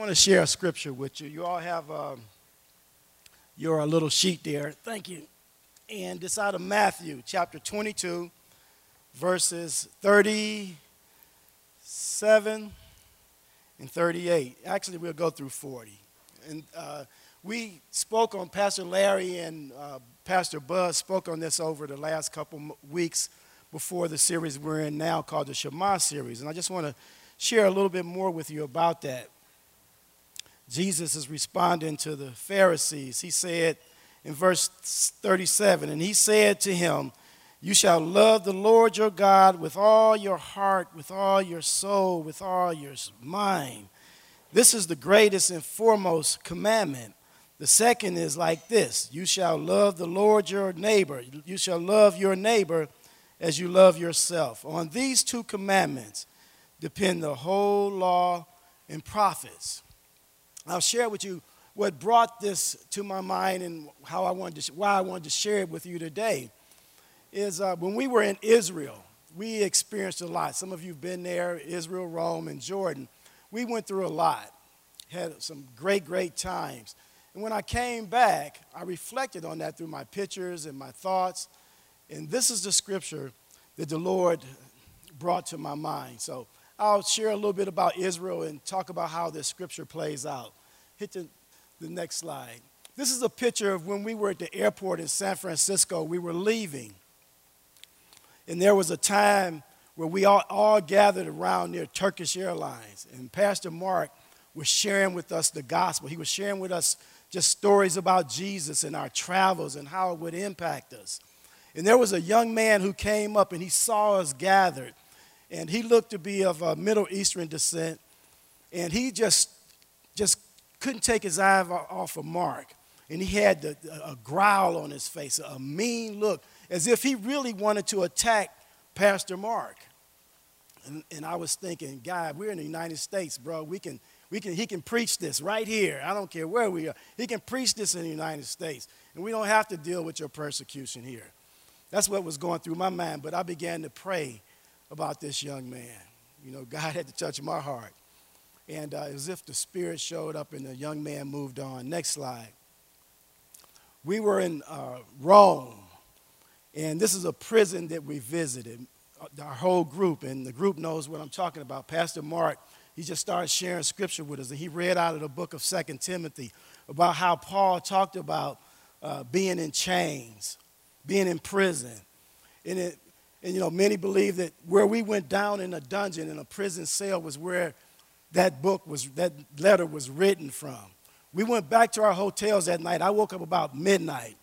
want to share a scripture with you. You all have um, your little sheet there. Thank you. And it's out of Matthew chapter 22, verses 37 and 38. Actually, we'll go through 40. And uh, we spoke on, Pastor Larry and uh, Pastor Buzz spoke on this over the last couple weeks before the series we're in now called the Shema series. And I just want to share a little bit more with you about that. Jesus is responding to the Pharisees. He said in verse 37, and he said to him, You shall love the Lord your God with all your heart, with all your soul, with all your mind. This is the greatest and foremost commandment. The second is like this You shall love the Lord your neighbor. You shall love your neighbor as you love yourself. On these two commandments depend the whole law and prophets. I'll share with you what brought this to my mind and how I wanted to, why I wanted to share it with you today. Is uh, when we were in Israel, we experienced a lot. Some of you have been there, Israel, Rome, and Jordan. We went through a lot, had some great, great times. And when I came back, I reflected on that through my pictures and my thoughts. And this is the scripture that the Lord brought to my mind. So I'll share a little bit about Israel and talk about how this scripture plays out. Hit the, the next slide. This is a picture of when we were at the airport in San Francisco. We were leaving. And there was a time where we all, all gathered around near Turkish Airlines. And Pastor Mark was sharing with us the gospel. He was sharing with us just stories about Jesus and our travels and how it would impact us. And there was a young man who came up and he saw us gathered and he looked to be of a Middle Eastern descent, and he just just couldn't take his eye off of Mark, and he had the, a growl on his face, a mean look, as if he really wanted to attack Pastor Mark. And, and I was thinking, God, we're in the United States, bro. We can, we can, he can preach this right here. I don't care where we are. He can preach this in the United States, and we don't have to deal with your persecution here. That's what was going through my mind. But I began to pray about this young man. You know, God had to touch my heart. And uh, as if the Spirit showed up and the young man moved on. Next slide. We were in uh, Rome, and this is a prison that we visited, uh, our whole group, and the group knows what I'm talking about. Pastor Mark, he just started sharing scripture with us, and he read out of the book of Second Timothy about how Paul talked about uh, being in chains, being in prison. And it, and you know, many believe that where we went down in a dungeon in a prison cell was where that book was, that letter was written from. We went back to our hotels that night. I woke up about midnight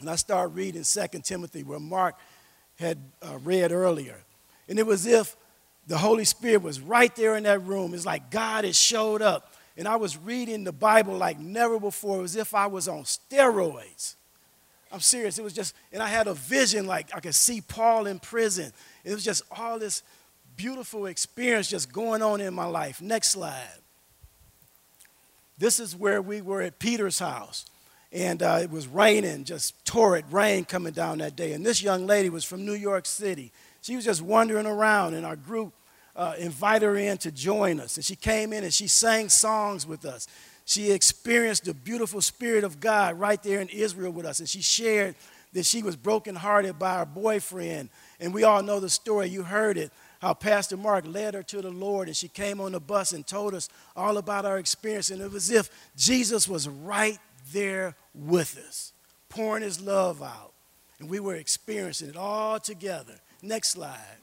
and I started reading 2 Timothy, where Mark had uh, read earlier. And it was if the Holy Spirit was right there in that room. It's like God had showed up. And I was reading the Bible like never before. It was as if I was on steroids. I'm serious. It was just, and I had a vision like I could see Paul in prison. It was just all this beautiful experience just going on in my life. Next slide. This is where we were at Peter's house. And uh, it was raining, just torrid rain coming down that day. And this young lady was from New York City. She was just wandering around, and our group uh, invited her in to join us. And she came in and she sang songs with us she experienced the beautiful Spirit of God right there in Israel with us. And she shared that she was brokenhearted by her boyfriend. And we all know the story. You heard it how Pastor Mark led her to the Lord, and she came on the bus and told us all about our experience. And it was as if Jesus was right there with us, pouring his love out. And we were experiencing it all together. Next slide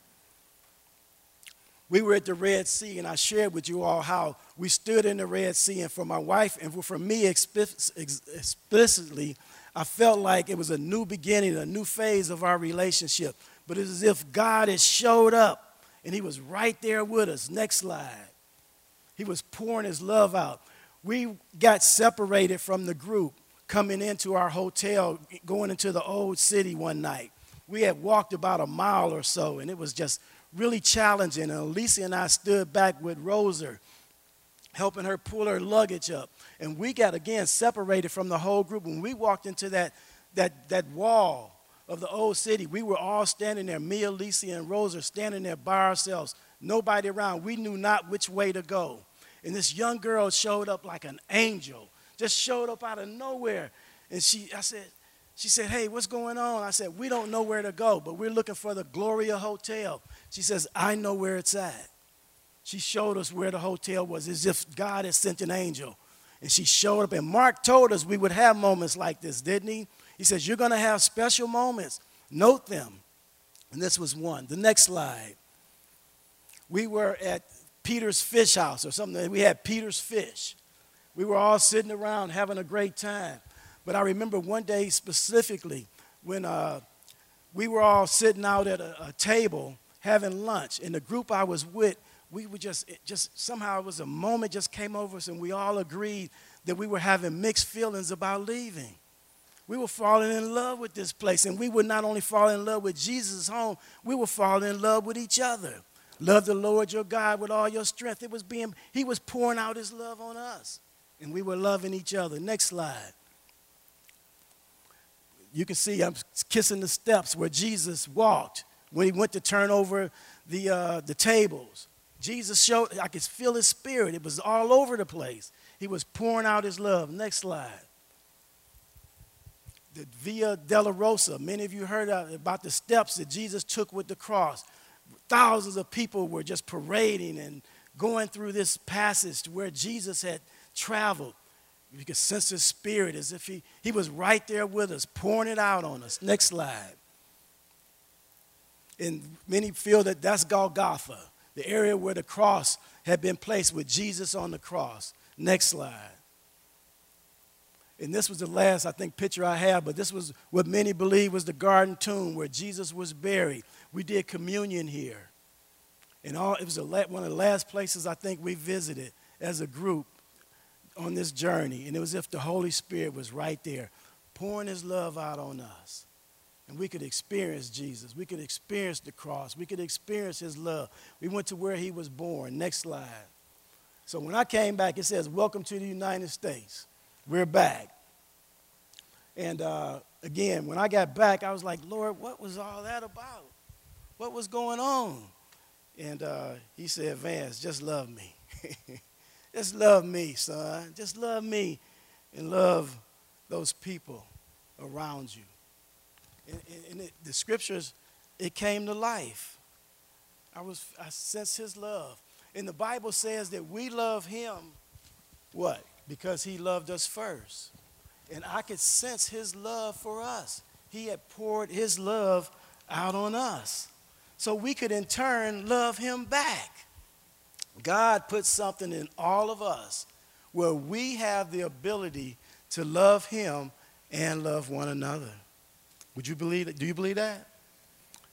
we were at the Red Sea, and I shared with you all how we stood in the Red Sea. And for my wife and for me explicitly, I felt like it was a new beginning, a new phase of our relationship. But it's as if God had showed up and He was right there with us. Next slide. He was pouring His love out. We got separated from the group coming into our hotel, going into the old city one night. We had walked about a mile or so, and it was just really challenging. And Alicia and I stood back with Rosa, helping her pull her luggage up. And we got again separated from the whole group. When we walked into that, that, that wall of the old city, we were all standing there, me, Alicia, and Rosa standing there by ourselves, nobody around. We knew not which way to go. And this young girl showed up like an angel, just showed up out of nowhere. And she, I said, she said, Hey, what's going on? I said, We don't know where to go, but we're looking for the Gloria Hotel. She says, I know where it's at. She showed us where the hotel was, as if God had sent an angel. And she showed up. And Mark told us we would have moments like this, didn't he? He says, You're going to have special moments. Note them. And this was one. The next slide. We were at Peter's Fish House or something. We had Peter's Fish. We were all sitting around having a great time. But I remember one day specifically when uh, we were all sitting out at a, a, table having lunch, and the group I was with, we were just, just somehow it was a moment just came over us, and we all agreed that we were having mixed feelings about leaving. We were falling in love with this place, and we would not only fall in love with Jesus' home, we were falling in love with each other. Love the Lord your God with all your strength. It was being, he was pouring out his love on us, and we were loving each other. Next slide you can see I'm kissing the steps where Jesus walked when he went to turn over the, uh, the tables. Jesus showed, I could feel his spirit. It was all over the place. He was pouring out his love. Next slide. The Via Rosa. Many of you heard about the steps that Jesus took with the cross. Thousands of people were just parading and going through this passage to where Jesus had traveled. You could sense his spirit as if he, he was right there with us, pouring it out on us. Next slide. And many feel that that's Golgotha, the area where the cross had been placed with Jesus on the cross. Next slide. And this was the last, I think, picture I have, but this was what many believe was the garden tomb where Jesus was buried. We did communion here. And all, it was one of the last places I think we visited as a group on this journey, and it was as if the Holy Spirit was right there, pouring his love out on us. And we could experience Jesus. We could experience the cross. We could experience his love. We went to where he was born. Next slide. So when I came back, it says, Welcome to the United States. We're back. And uh, again, when I got back, I was like, Lord, what was all that about? What was going on? And uh, he said, Vance, just love me. Just love me, son. Just love me and love those people around you. And, and it, the scriptures, it came to life. I was I sense his love. And the Bible says that we love him what? Because he loved us first. And I could sense his love for us. He had poured his love out on us. So we could in turn love him back. God put something in all of us where we have the ability to love Him and love one another. Would you believe that? Do you believe that?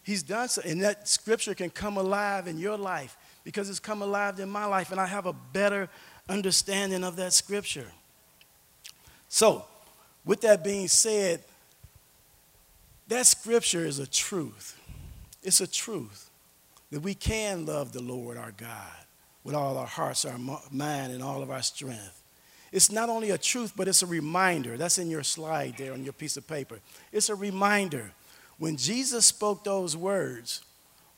He's done so, and that scripture can come alive in your life because it's come alive in my life, and I have a better understanding of that scripture. So, with that being said, that scripture is a truth. It's a truth that we can love the Lord our God with all our hearts, our mind, and all of our strength. It's not only a truth, but it's a reminder. That's in your slide there on your piece of paper. It's a reminder. When Jesus spoke those words,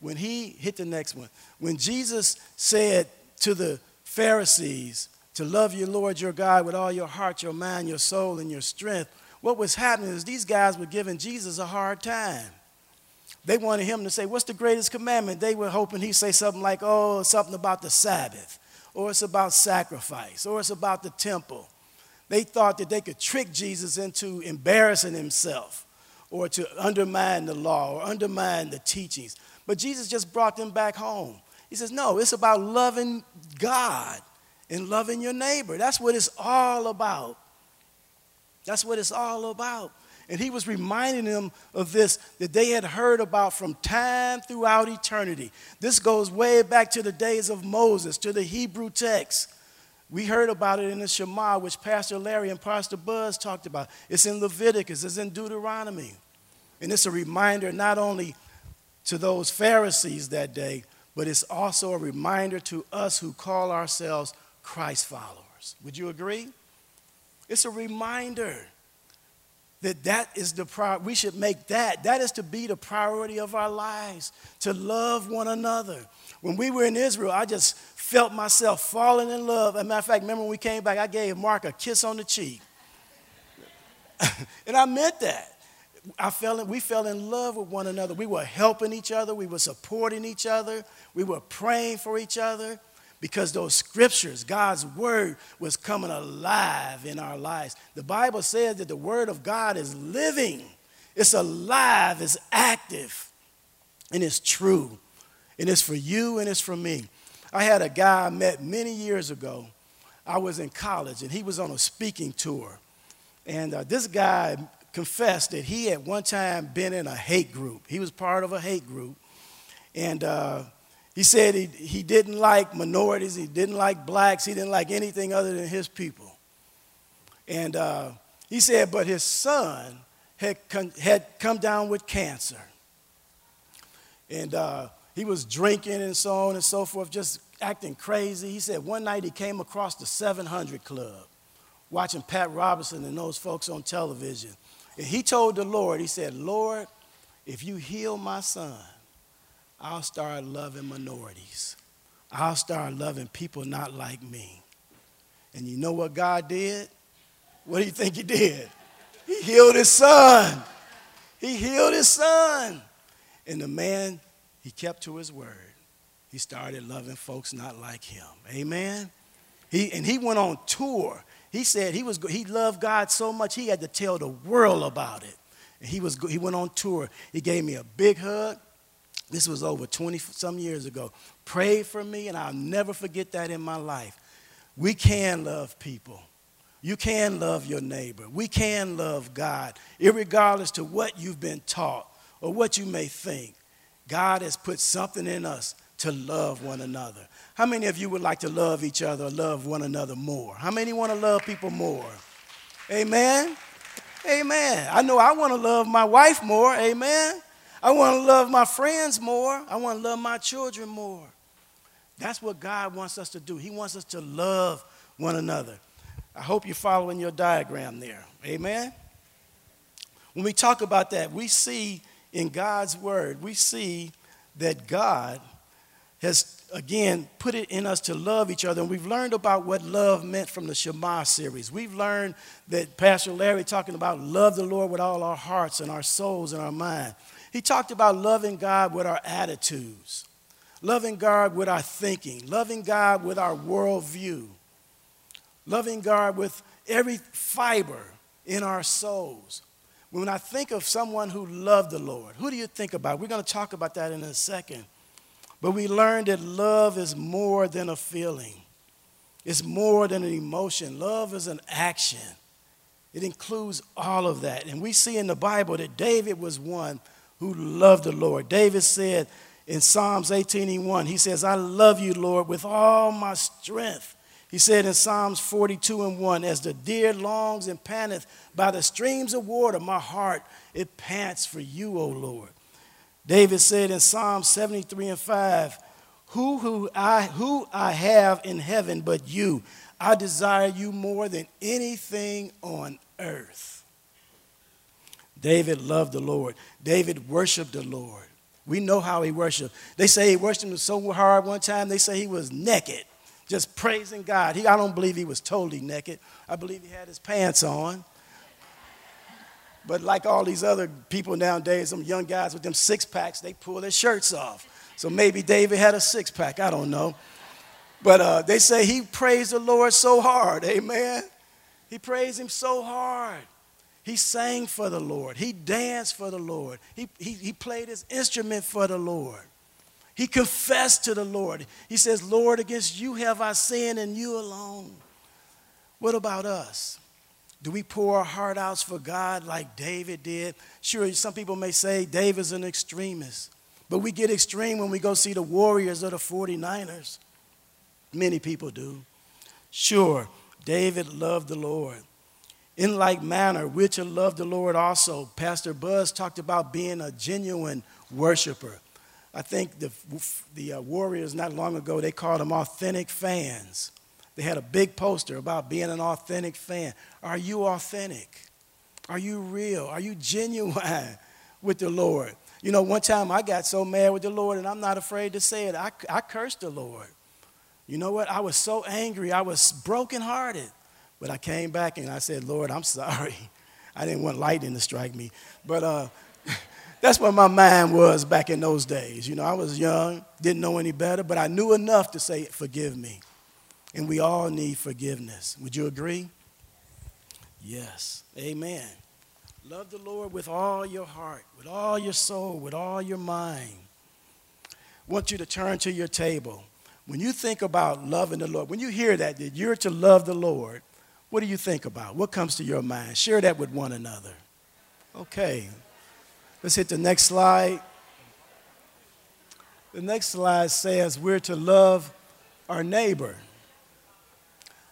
when he hit the next one, when Jesus said to the Pharisees to love your Lord your God with all your heart, your mind, your soul, and your strength, what was happening is these guys were giving Jesus a hard time. They wanted him to say, What's the greatest commandment? They were hoping he'd say something like, Oh, something about the Sabbath, or it's about sacrifice, or it's about the temple. They thought that they could trick Jesus into embarrassing himself, or to undermine the law, or undermine the teachings. But Jesus just brought them back home. He says, No, it's about loving God and loving your neighbor. That's what it's all about. That's what it's all about. And he was reminding them of this that they had heard about from time throughout eternity. This goes way back to the days of Moses, to the Hebrew text. We heard about it in the Shema, which Pastor Larry and Pastor Buzz talked about. It's in Leviticus, it's in Deuteronomy. And it's a reminder not only to those Pharisees that day, but it's also a reminder to us who call ourselves Christ followers. Would you agree? It's a reminder that that is the prior we should make that that is to be the priority of our lives to love one another when we were in israel i just felt myself falling in love as a matter of fact remember when we came back i gave mark a kiss on the cheek and i meant that I fell in, we fell in love with one another. We were helping each other. We were supporting each other. We were praying for each other because those scriptures, God's word, was coming alive in our lives. The Bible says that the word of God is living, it's alive, it's active, and it's true. And it's for you and it's for me. I had a guy I met many years ago. I was in college and he was on a speaking tour. And uh, this guy confessed that he had one time been in a hate group. He was part of a hate group. And uh, he said he, he didn't like minorities, he didn't like blacks, he didn't like anything other than his people. And uh, he said, but his son had, con- had come down with cancer. And uh, he was drinking and so on and so forth, just acting crazy. He said one night he came across the 700 Club, watching Pat Robertson and those folks on television. And he told the Lord, he said, Lord, if you heal my son, I'll start loving minorities. I'll start loving people not like me. And you know what God did? What do you think he did? He healed his son. He healed his son. And the man, he kept to his word. He started loving folks not like him. Amen. He, and he went on tour he said he, was, he loved God so much he had to tell the world about it. And he, was, he went on tour. He gave me a big hug. This was over 20 some years ago. Prayed for me, and I'll never forget that in my life. We can love people. You can love your neighbor. We can love God, regardless to what you've been taught or what you may think. God has put something in us to love one another. How many of you would like to love each other, love one another more? How many want to love people more? Amen. Amen. I know I want to love my wife more. Amen. I want to love my friends more. I want to love my children more. That's what God wants us to do. He wants us to love one another. I hope you're following your diagram there. Amen. When we talk about that, we see in God's word, we see that God has again put it in us to love each other. And we've learned about what love meant from the Shema series. We've learned that Pastor Larry talking about love the Lord with all our hearts and our souls and our mind. He talked about loving God with our attitudes, loving God with our thinking, loving God with our worldview, loving God with every fiber in our souls. When I think of someone who loved the Lord, who do you think about? We're going to talk about that in a second. But we learned that love is more than a feeling, it's more than an emotion. Love is an action, it includes all of that. And we see in the Bible that David was one who loved the Lord. David said in Psalms 18 and 1, he says, I love you, Lord, with all my strength. He said in Psalms 42 and 1, As the deer longs and panteth by the streams of water, my heart it pants for you, O Lord. David said in Psalm 73 and 5, who, who, I, who I have in heaven but you? I desire you more than anything on earth. David loved the Lord. David worshiped the Lord. We know how he worshiped. They say he worshiped him so hard one time, they say he was naked, just praising God. He, I don't believe he was totally naked. I believe he had his pants on. But like all these other people nowadays, some young guys with them six packs, they pull their shirts off. So maybe David had a six pack, I don't know. But uh, they say he praised the Lord so hard, amen. He praised him so hard. He sang for the Lord. He danced for the Lord. He, he, he played his instrument for the Lord. He confessed to the Lord. He says, Lord, against you have I sinned and you alone. What about us? Do we pour our heart out for God like David did? Sure, some people may say David's an extremist, but we get extreme when we go see the Warriors or the 49ers. Many people do. Sure, David loved the Lord. In like manner, Richard loved the Lord also. Pastor Buzz talked about being a genuine worshiper. I think the, the uh, Warriors not long ago, they called them authentic fans. They had a big poster about being an authentic fan. Are you authentic? Are you real? Are you genuine with the Lord? You know, one time I got so mad with the Lord, and I'm not afraid to say it. I, I cursed the Lord. You know what? I was so angry. I was brokenhearted. But I came back and I said, Lord, I'm sorry. I didn't want lightning to strike me. But uh, that's what my mind was back in those days. You know, I was young, didn't know any better, but I knew enough to say, forgive me. And we all need forgiveness. Would you agree? Yes. Amen. Love the Lord with all your heart, with all your soul, with all your mind. I want you to turn to your table. When you think about loving the Lord, when you hear that, that you're to love the Lord, what do you think about? What comes to your mind? Share that with one another. Okay. Let's hit the next slide. The next slide says we're to love our neighbor.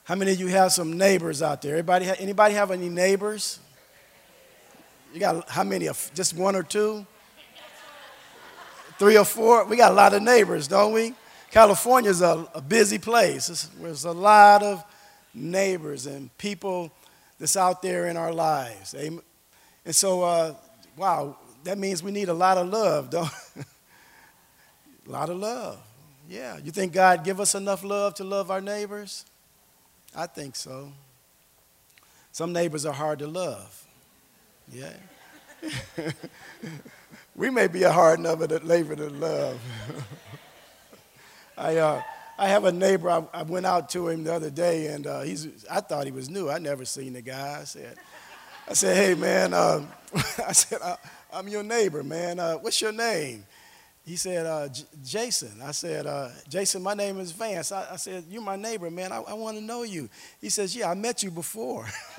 How many of you have some neighbors out there? Everybody, anybody have any neighbors? You got how many? Just one or two? Three or four? We got a lot of neighbors, don't we? California's a, a busy place. There's a lot of neighbors and people that's out there in our lives. And so, uh, wow, that means we need a lot of love, don't? a lot of love. Yeah. You think God give us enough love to love our neighbors? I think so. Some neighbors are hard to love. Yeah. we may be a hard neighbor to labor to love. I, uh, I have a neighbor, I, I, went out to him the other day, and uh, he's, I thought he was new. I never seen the guy. I said, I said hey, man, uh, I said, I'm your neighbor, man. Uh, what's your name? He said, uh, Jason. I said, uh, Jason, my name is Vance. I, I said, You're my neighbor, man. I, I want to know you. He says, Yeah, I met you before.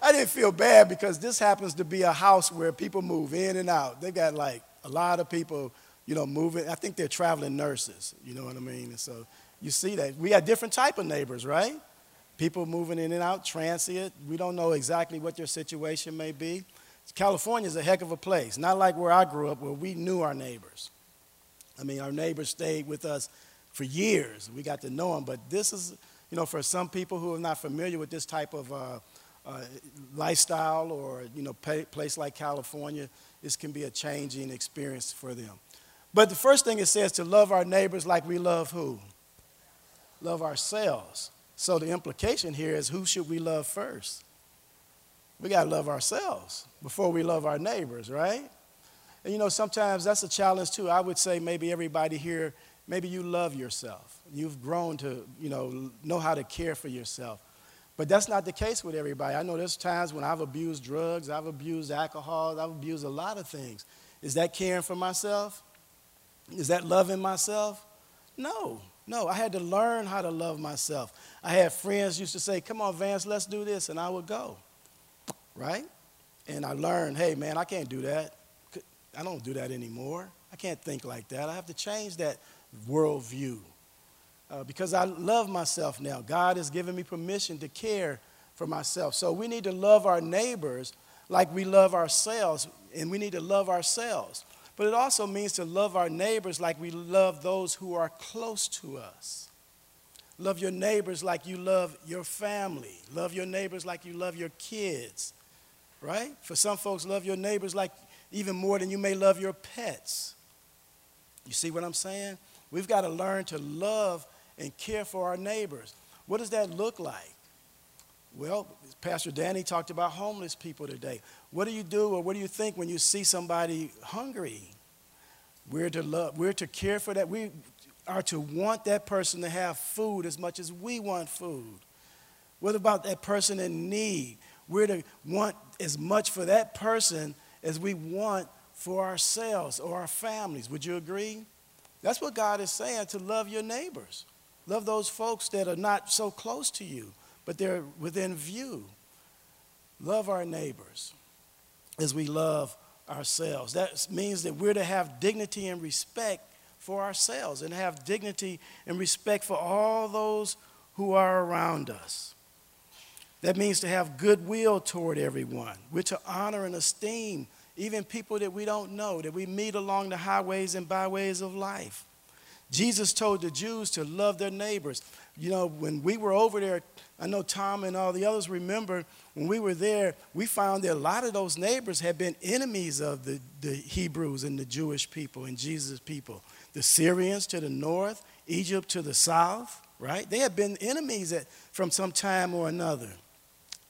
I didn't feel bad because this happens to be a house where people move in and out. They got like a lot of people, you know, moving. I think they're traveling nurses, you know what I mean? And so you see that. We got different type of neighbors, right? People moving in and out, transient. We don't know exactly what their situation may be. California is a heck of a place, not like where I grew up where we knew our neighbors. I mean, our neighbors stayed with us for years. We got to know them, but this is, you know, for some people who are not familiar with this type of uh, uh, lifestyle or you know place like California, this can be a changing experience for them. But the first thing it says to love our neighbors like we love who? Love ourselves. So the implication here is who should we love first? We got to love ourselves before we love our neighbors, right? And you know, sometimes that's a challenge too. I would say maybe everybody here, maybe you love yourself. You've grown to, you know, know how to care for yourself. But that's not the case with everybody. I know there's times when I've abused drugs, I've abused alcohol, I've abused a lot of things. Is that caring for myself? Is that loving myself? No, no. I had to learn how to love myself. I had friends used to say, Come on, Vance, let's do this, and I would go. Right? And I learned, hey, man, I can't do that. I don't do that anymore. I can't think like that. I have to change that worldview uh, because I love myself now. God has given me permission to care for myself. So we need to love our neighbors like we love ourselves, and we need to love ourselves. But it also means to love our neighbors like we love those who are close to us. Love your neighbors like you love your family. Love your neighbors like you love your kids, right? For some folks, love your neighbors like even more than you may love your pets. You see what I'm saying? We've got to learn to love and care for our neighbors. What does that look like? Well, Pastor Danny talked about homeless people today. What do you do or what do you think when you see somebody hungry? We're to love, we're to care for that. We are to want that person to have food as much as we want food. What about that person in need? We're to want as much for that person as we want for ourselves or our families. Would you agree? That's what God is saying to love your neighbors. Love those folks that are not so close to you, but they're within view. Love our neighbors as we love ourselves. That means that we're to have dignity and respect for ourselves and have dignity and respect for all those who are around us. That means to have goodwill toward everyone. We're to honor and esteem even people that we don't know, that we meet along the highways and byways of life. Jesus told the Jews to love their neighbors. You know, when we were over there, I know Tom and all the others remember when we were there, we found that a lot of those neighbors had been enemies of the, the Hebrews and the Jewish people and Jesus' people. The Syrians to the north, Egypt to the south, right? They had been enemies at, from some time or another.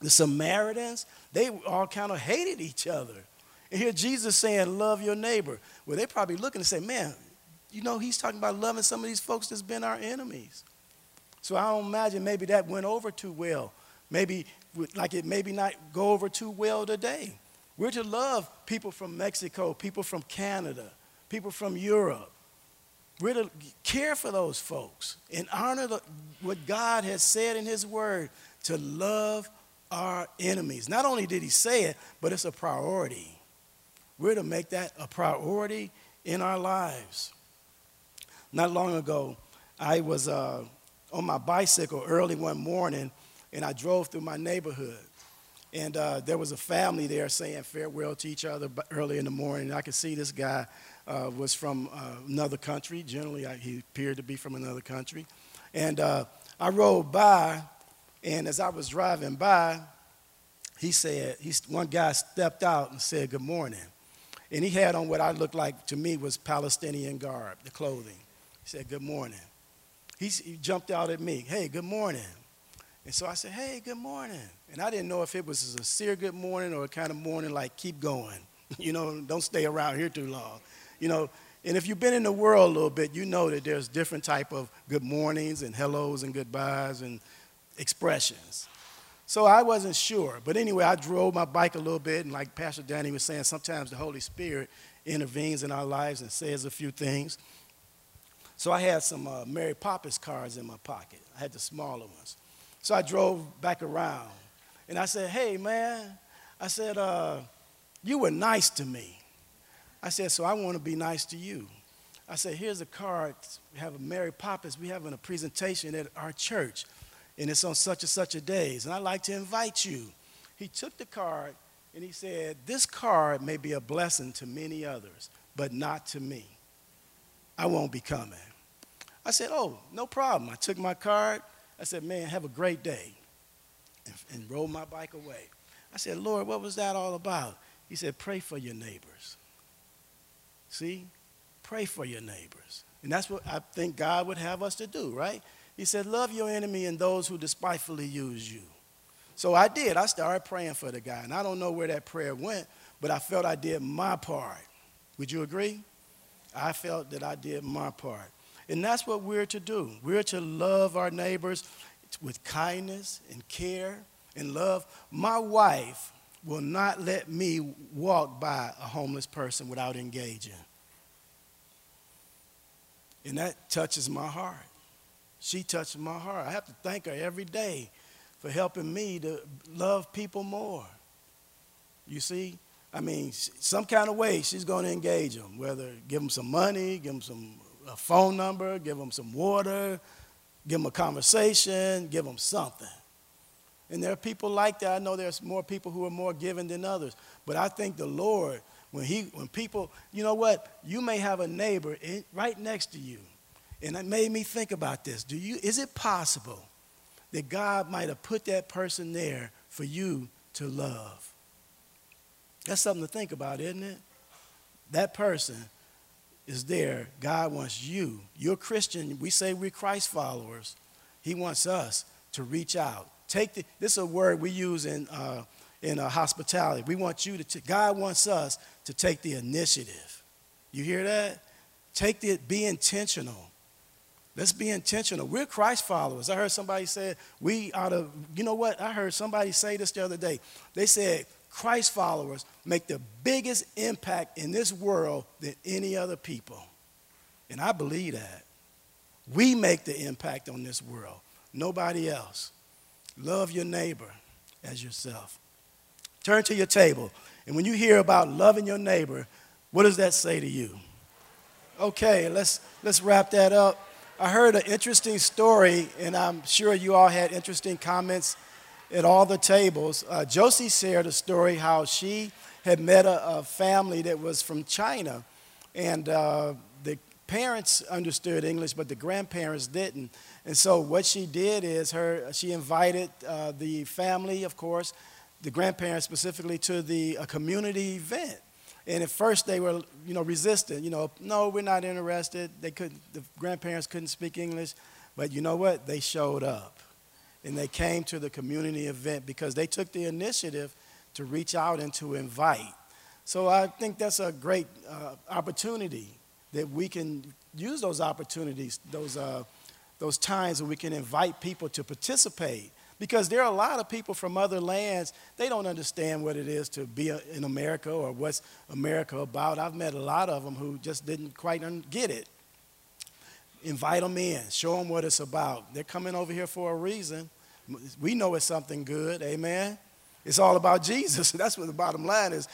The Samaritans, they all kind of hated each other. And here Jesus saying, Love your neighbor. Well, they're probably looking and say, Man, you know, he's talking about loving some of these folks that's been our enemies. So I don't imagine maybe that went over too well. Maybe, like it maybe not go over too well today. We're to love people from Mexico, people from Canada, people from Europe. We're to care for those folks and honor the, what God has said in His Word to love our enemies. Not only did He say it, but it's a priority. We're to make that a priority in our lives. Not long ago, I was uh, on my bicycle early one morning and I drove through my neighborhood. And uh, there was a family there saying farewell to each other early in the morning. I could see this guy uh, was from uh, another country. Generally, I, he appeared to be from another country. And uh, I rode by, and as I was driving by, he said, he, one guy stepped out and said, Good morning. And he had on what I looked like to me was Palestinian garb, the clothing. He said, Good morning. He, he jumped out at me, Hey, good morning. And so I said, Hey, good morning. And I didn't know if it was a sincere good morning or a kind of morning like, keep going. You know, don't stay around here too long. You know, and if you've been in the world a little bit, you know that there's different type of good mornings and hellos and goodbyes and expressions. So I wasn't sure. But anyway, I drove my bike a little bit, and like Pastor Danny was saying, sometimes the Holy Spirit intervenes in our lives and says a few things. So I had some uh, Mary Poppins cards in my pocket. I had the smaller ones. So I drove back around, and I said, "Hey, man," I said, uh, "You were nice to me." I said, "So I want to be nice to you." I said, "Here's a card. We have a Mary Poppins. We're having a presentation at our church." and it's on such and such a days, and I'd like to invite you. He took the card and he said, This card may be a blessing to many others, but not to me. I won't be coming. I said, Oh, no problem. I took my card. I said, Man, have a great day. And, and rolled my bike away. I said, Lord, what was that all about? He said, Pray for your neighbors. See? Pray for your neighbors. And that's what I think God would have us to do, right? He said, Love your enemy and those who despitefully use you. So I did. I started praying for the guy. And I don't know where that prayer went, but I felt I did my part. Would you agree? I felt that I did my part. And that's what we're to do. We're to love our neighbors with kindness and care and love. My wife will not let me walk by a homeless person without engaging. And that touches my heart she touches my heart. I have to thank her every day for helping me to love people more. You see? I mean, some kind of way she's going to engage them, whether give them some money, give them some a phone number, give them some water, give them a conversation, give them something. And there are people like that. I know there's more people who are more giving than others. But I think the Lord, when he when people, you know what? You may have a neighbor in, right next to you and it made me think about this. Do you, is it possible that God might have put that person there for you to love? That's something to think about, isn't it? That person is there. God wants you. You're Christian. We say we're Christ followers. He wants us to reach out. Take the, this is a word we use in, uh, in uh, hospitality. We want you to, t- God wants us to take the initiative. You hear that? Take the, be intentional. Let's be intentional. We're Christ followers. I heard somebody say, we ought to, you know what? I heard somebody say this the other day. They said, Christ followers make the biggest impact in this world than any other people. And I believe that. We make the impact on this world, nobody else. Love your neighbor as yourself. Turn to your table, and when you hear about loving your neighbor, what does that say to you? Okay, let's, let's wrap that up. I heard an interesting story, and I'm sure you all had interesting comments at all the tables. Uh, Josie shared a story how she had met a, a, family that was from China, and uh, the parents understood English, but the grandparents didn't. And so what she did is her she invited uh, the family, of course, the grandparents specifically, to the community event. And at first they were, you know, resistant. You know, no, we're not interested. They couldn't. The grandparents couldn't speak English, but you know what? They showed up, and they came to the community event because they took the initiative to reach out and to invite. So I think that's a great uh, opportunity that we can use those opportunities, those, uh, those times when we can invite people to participate. Because there are a lot of people from other lands, they don't understand what it is to be in America or what's America about. I've met a lot of them who just didn't quite get it. Invite them in, show them what it's about. They're coming over here for a reason. We know it's something good, amen? It's all about Jesus. That's what the bottom line is.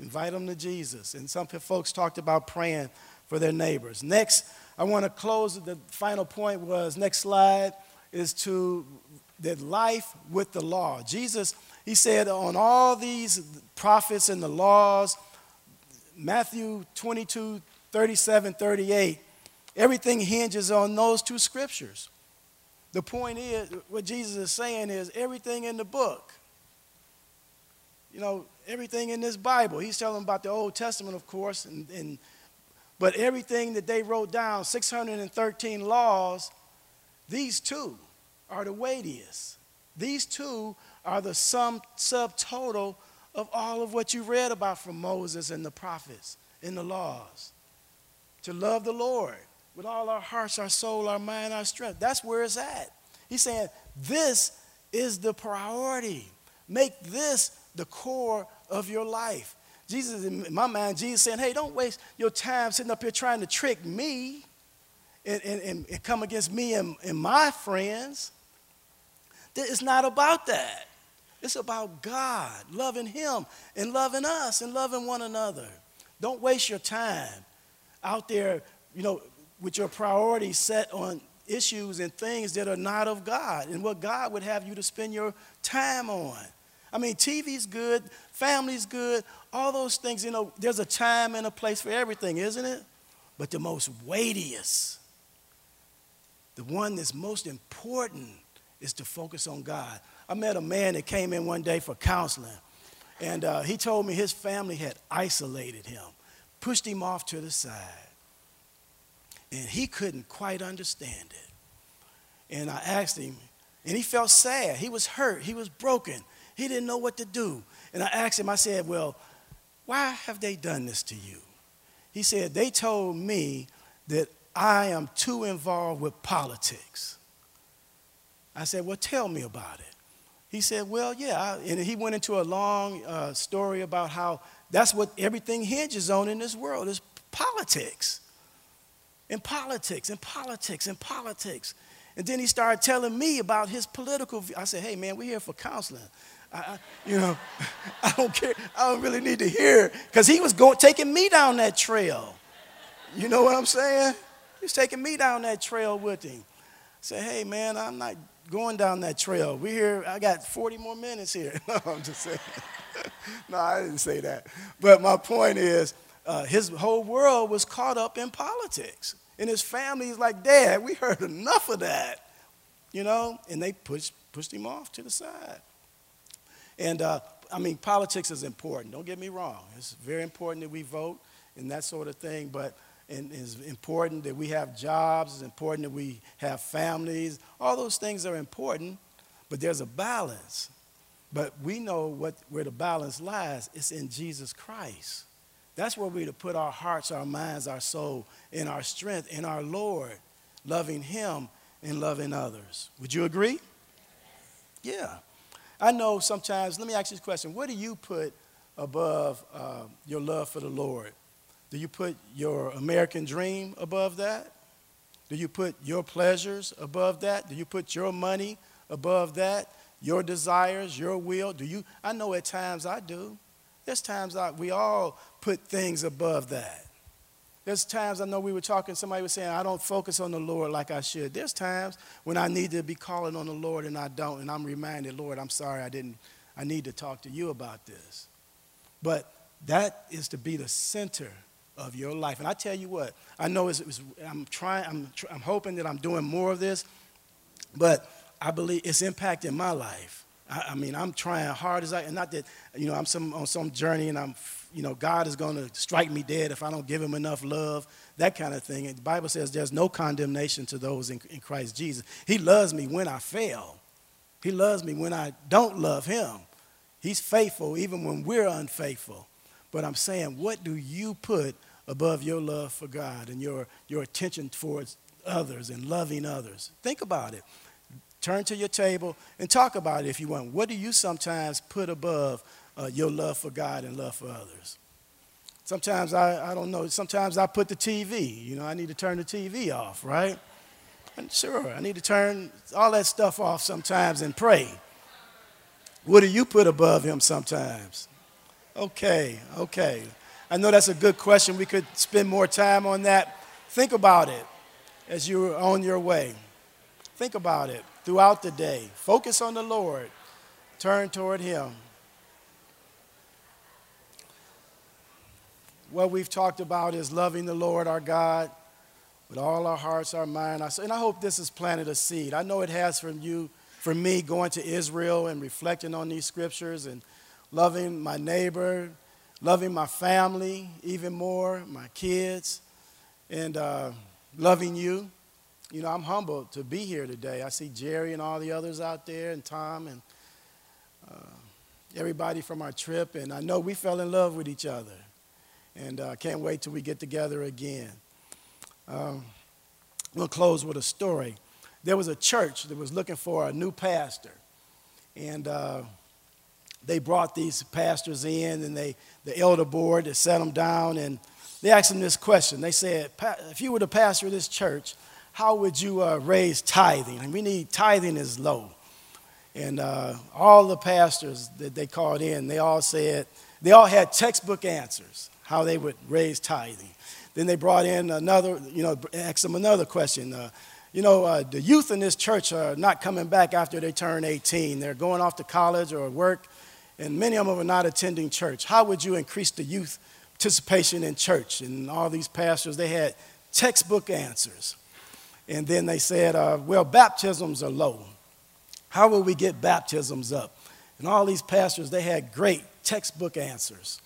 Invite them to Jesus. And some folks talked about praying for their neighbors. Next, I want to close. The final point was next slide is to that life with the law. Jesus, he said, on all these prophets and the laws, Matthew 22, 37, 38, everything hinges on those two scriptures. The point is, what Jesus is saying is everything in the book, you know, everything in this Bible. He's telling about the Old Testament, of course, and, and but everything that they wrote down, 613 laws, these two are the weightiest. These two are the sum subtotal of all of what you read about from Moses and the prophets in the laws. To love the Lord with all our hearts, our soul, our mind, our strength. That's where it's at. He's saying this is the priority. Make this the core of your life. Jesus, in my mind, Jesus saying, hey, don't waste your time sitting up here trying to trick me and, and, and come against me and, and my friends. It's not about that. It's about God, loving Him and loving us and loving one another. Don't waste your time out there, you know, with your priorities set on issues and things that are not of God and what God would have you to spend your time on. I mean, TV's good, family's good, all those things, you know, there's a time and a place for everything, isn't it? But the most weightiest, the one that's most important, is to focus on God. I met a man that came in one day for counseling, and uh, he told me his family had isolated him, pushed him off to the side, and he couldn't quite understand it. And I asked him, and he felt sad. He was hurt. He was broken. He didn't know what to do. And I asked him, I said, Well, why have they done this to you? He said, They told me that I am too involved with politics. I said, Well, tell me about it. He said, Well, yeah. And he went into a long uh, story about how that's what everything hinges on in this world is politics. And politics, in politics, in politics. And then he started telling me about his political view. I said, Hey, man, we're here for counseling. I, you know, I don't care. I don't really need to hear because he was going, taking me down that trail. You know what I'm saying? He's taking me down that trail with him. I said, hey, man, I'm not going down that trail. We here, I got 40 more minutes here. No, I'm just saying. no, I didn't say that. But my point is, uh, his whole world was caught up in politics. And his family's like, Dad, we heard enough of that. You know? And they pushed, pushed him off to the side. And uh, I mean, politics is important. Don't get me wrong. It's very important that we vote and that sort of thing. But and it's important that we have jobs. It's important that we have families. All those things are important. But there's a balance. But we know what, where the balance lies. It's in Jesus Christ. That's where we're to put our hearts, our minds, our soul, and our strength in our Lord, loving Him and loving others. Would you agree? Yeah. I know sometimes, let me ask you this question what do you put above uh, your love for the Lord? Do you put your American dream above that? Do you put your pleasures above that? Do you put your money above that? Your desires, your will? Do you? I know at times I do. There's times I, we all put things above that. There's times I know we were talking, somebody was saying, I don't focus on the Lord like I should. There's times when I need to be calling on the Lord and I don't, and I'm reminded, Lord, I'm sorry I didn't, I need to talk to you about this. But that is to be the center of your life. And I tell you what, I know it was, I'm trying, I'm, I'm hoping that I'm doing more of this, but I believe it's impacting my life. I, I mean, I'm trying hard as I, and not that, you know, I'm some, on some journey and I'm, you know, God is going to strike me dead if I don't give him enough love, that kind of thing. And the Bible says there's no condemnation to those in, in Christ Jesus. He loves me when I fail. He loves me when I don't love him. He's faithful even when we're unfaithful. But I'm saying, what do you put above your love for God and your, your attention towards others and loving others? Think about it. Turn to your table and talk about it if you want. What do you sometimes put above uh, your love for God and love for others? Sometimes I, I don't know, sometimes I put the TV, you know, I need to turn the TV off, right? And sure, I need to turn all that stuff off sometimes and pray. What do you put above him sometimes? Okay, okay. I know that's a good question. We could spend more time on that. Think about it as you're on your way. Think about it throughout the day. Focus on the Lord, turn toward Him. What we've talked about is loving the Lord our God with all our hearts, our mind. And I hope this has planted a seed. I know it has from you for me going to Israel and reflecting on these scriptures and loving my neighbor, loving my family even more, my kids, and uh, loving you. You know, I'm humbled to be here today. I see Jerry and all the others out there, and Tom, and uh, everybody from our trip. And I know we fell in love with each other. And I uh, can't wait till we get together again. Um, to close with a story there was a church that was looking for a new pastor. And uh, they brought these pastors in, and they, the elder board, they sat them down, and they asked them this question. They said, if you were the pastor of this church, how would you uh, raise tithing? And we need tithing is low. And uh, all the pastors that they called in, they all said, they all had textbook answers how they would raise tithing. Then they brought in another, you know, asked them another question. Uh, you know, uh, the youth in this church are not coming back after they turn 18. They're going off to college or work, and many of them are not attending church. How would you increase the youth participation in church? And all these pastors, they had textbook answers. And then they said, uh, well, baptisms are low. How will we get baptisms up? And all these pastors, they had great textbook answers.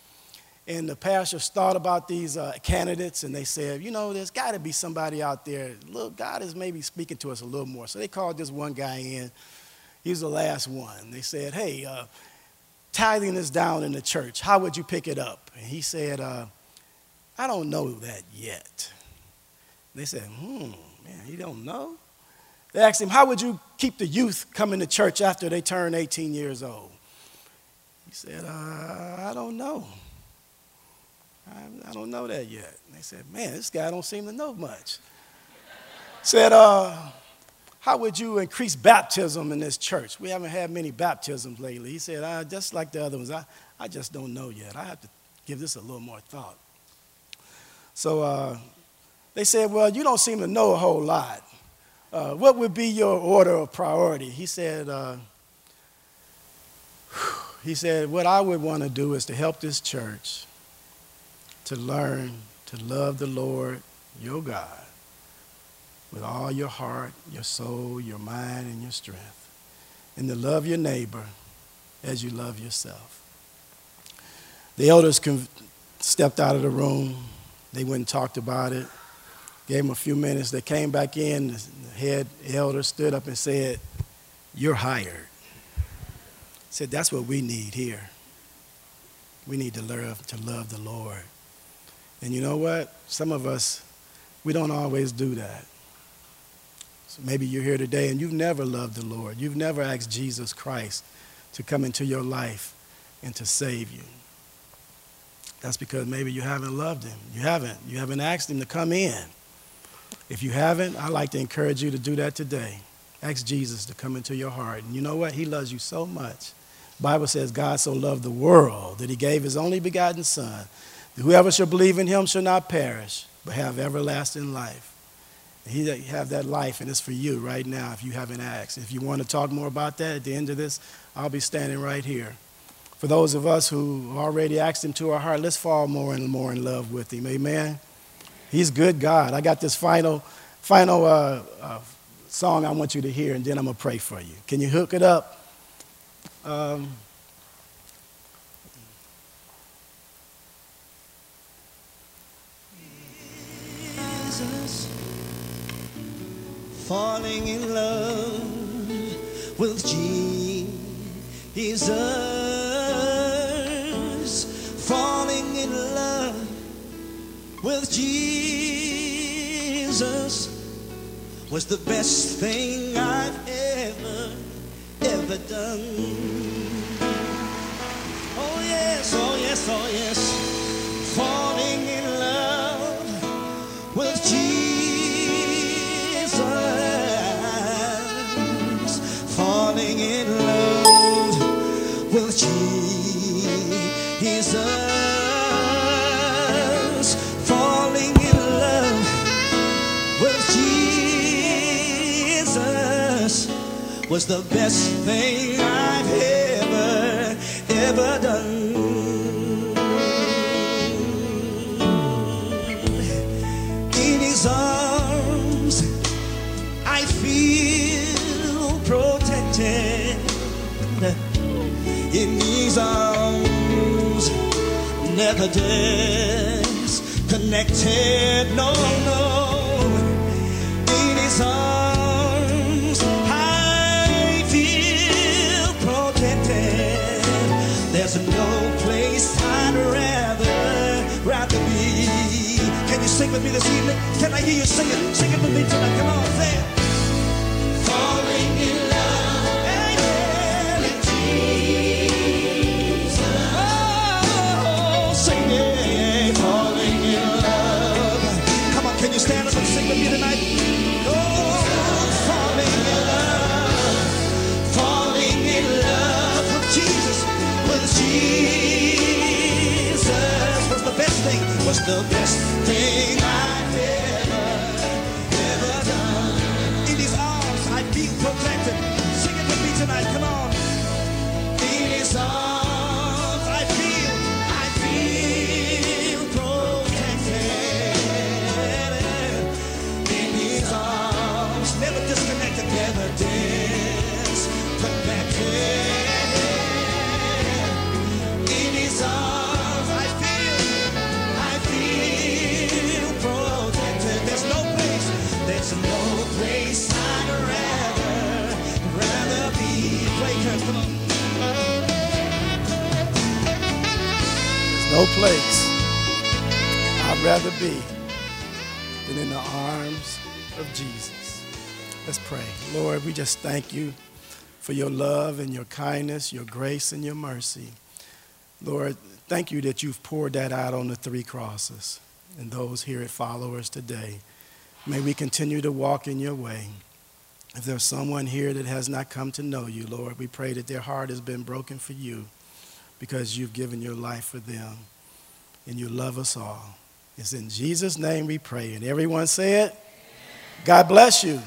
And the pastors thought about these uh, candidates and they said, you know, there's got to be somebody out there. Look, God is maybe speaking to us a little more. So they called this one guy in. He was the last one. They said, hey, uh, tithing is down in the church. How would you pick it up? And he said, uh, I don't know that yet. They said, hmm, man, he don't know? They asked him, how would you keep the youth coming to church after they turn 18 years old? He said, uh, I don't know. I, I don't know that yet. And they said, man, this guy don't seem to know much. said, uh, how would you increase baptism in this church? We haven't had many baptisms lately. He said, uh, just like the other ones, I, I just don't know yet. I have to give this a little more thought. So uh, they said, well, you don't seem to know a whole lot. Uh, what would be your order of priority? He said, uh, he said, what I would want to do is to help this church to learn to love the Lord your God with all your heart, your soul, your mind, and your strength, and to love your neighbor as you love yourself. The elders stepped out of the room. They went and talked about it. Gave them a few minutes. They came back in. The head elder stood up and said, You're hired. Said, That's what we need here. We need to learn to love the Lord and you know what? Some of us, we don't always do that. So maybe you're here today and you've never loved the Lord. You've never asked Jesus Christ to come into your life and to save you. That's because maybe you haven't loved him. You haven't. You haven't asked him to come in. If you haven't, I'd like to encourage you to do that today. Ask Jesus to come into your heart. And you know what? He loves you so much. The Bible says God so loved the world that he gave his only begotten son Whoever shall believe in him shall not perish, but have everlasting life. He have that life, and it's for you right now if you haven't asked. If you want to talk more about that at the end of this, I'll be standing right here. For those of us who already asked Him to our heart, let's fall more and more in love with Him. Amen. He's good God. I got this final, final uh, uh, song I want you to hear, and then I'm gonna pray for you. Can you hook it up? Um, Jesus, falling in love with Jesus, with Jesus was the best thing I've ever, ever done. Oh yes, oh yes, oh yes, falling in was the best thing I've ever, ever done. In his arms, I feel protected. In his arms, never disconnected. No, sing with me this evening? Can I hear you sing it? Sing it with me tonight. Come on, say it. Falling in love. with Jesus. Oh, sing it. Falling in love. Come on, can you stand up and sing with me tonight? Oh, falling in love. Falling in love with Jesus. With Jesus was the best thing, was the best thing. Was just thank you for your love and your kindness, your grace and your mercy. Lord, thank you that you've poured that out on the three crosses and those here at Followers today. May we continue to walk in your way. If there's someone here that has not come to know you, Lord, we pray that their heart has been broken for you because you've given your life for them and you love us all. It's in Jesus' name we pray. And everyone say it. God bless you.